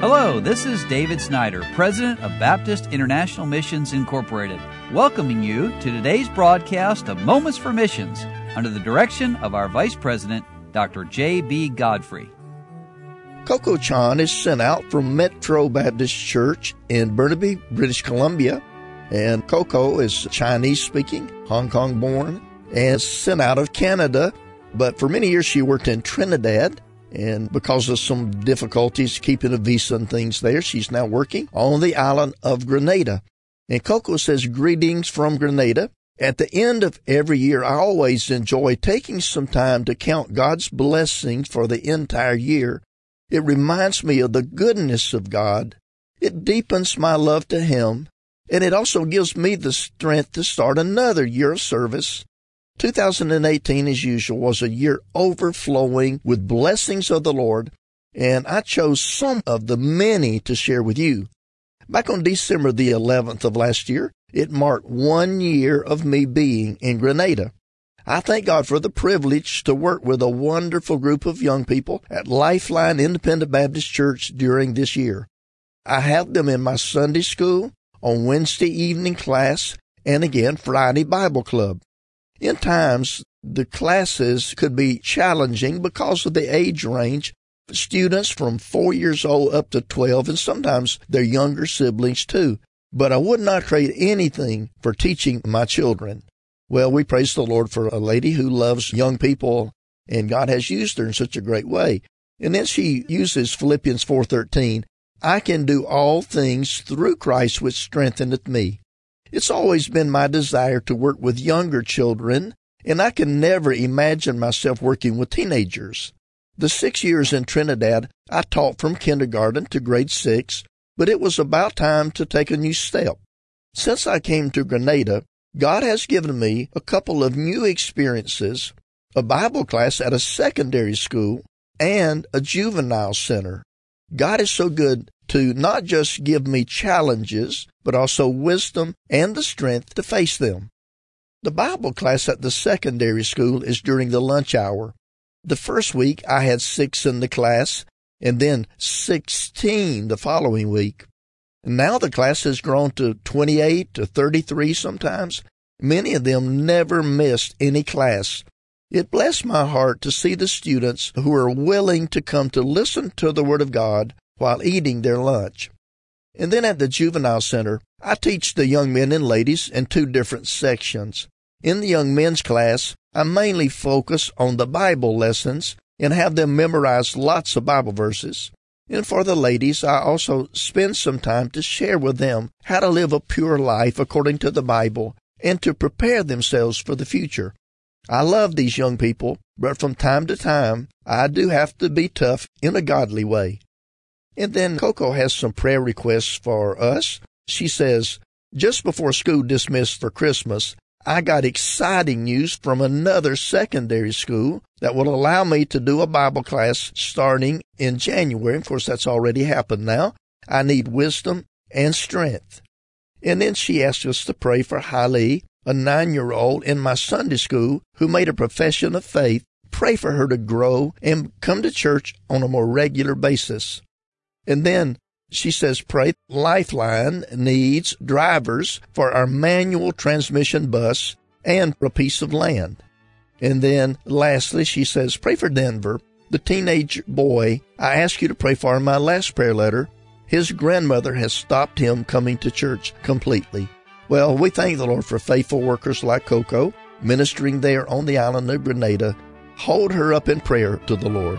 Hello, this is David Snyder, President of Baptist International Missions Incorporated, welcoming you to today's broadcast of Moments for Missions under the direction of our Vice President, Dr. J.B. Godfrey. Coco Chan is sent out from Metro Baptist Church in Burnaby, British Columbia. And Coco is Chinese speaking, Hong Kong born, and sent out of Canada. But for many years she worked in Trinidad. And because of some difficulties keeping a visa and things there, she's now working on the island of Grenada. And Coco says, Greetings from Grenada. At the end of every year, I always enjoy taking some time to count God's blessings for the entire year it reminds me of the goodness of God. It deepens my love to Him, and it also gives me the strength to start another year of service. 2018, as usual, was a year overflowing with blessings of the Lord, and I chose some of the many to share with you. Back on December the 11th of last year, it marked one year of me being in Grenada. I thank God for the privilege to work with a wonderful group of young people at Lifeline Independent Baptist Church during this year. I have them in my Sunday school, on Wednesday evening class, and again Friday Bible club. In times, the classes could be challenging because of the age range. Students from four years old up to 12, and sometimes their younger siblings too. But I would not trade anything for teaching my children. Well, we praise the Lord for a lady who loves young people and God has used her in such a great way. And then she uses Philippians 4:13, I can do all things through Christ which strengtheneth me. It's always been my desire to work with younger children, and I can never imagine myself working with teenagers. The six years in Trinidad, I taught from kindergarten to grade six, but it was about time to take a new step. Since I came to Grenada, God has given me a couple of new experiences a Bible class at a secondary school and a juvenile center. God is so good to not just give me challenges, but also wisdom and the strength to face them. The Bible class at the secondary school is during the lunch hour. The first week I had six in the class and then 16 the following week. Now the class has grown to 28 to 33 sometimes. Many of them never missed any class. It blessed my heart to see the students who are willing to come to listen to the Word of God while eating their lunch. And then at the Juvenile Center, I teach the young men and ladies in two different sections. In the young men's class, I mainly focus on the Bible lessons and have them memorize lots of Bible verses. And for the ladies, I also spend some time to share with them how to live a pure life according to the Bible and to prepare themselves for the future. I love these young people, but from time to time, I do have to be tough in a godly way. And then Coco has some prayer requests for us. She says, just before school dismissed for Christmas, I got exciting news from another secondary school that will allow me to do a Bible class starting in January. Of course, that's already happened now. I need wisdom and strength. And then she asked us to pray for Hailey, a nine year old in my Sunday school who made a profession of faith. Pray for her to grow and come to church on a more regular basis. And then she says, pray Lifeline needs drivers for our manual transmission bus and a piece of land. And then lastly, she says, pray for Denver, the teenage boy I asked you to pray for in my last prayer letter. His grandmother has stopped him coming to church completely. Well, we thank the Lord for faithful workers like Coco ministering there on the island of Grenada. Hold her up in prayer to the Lord.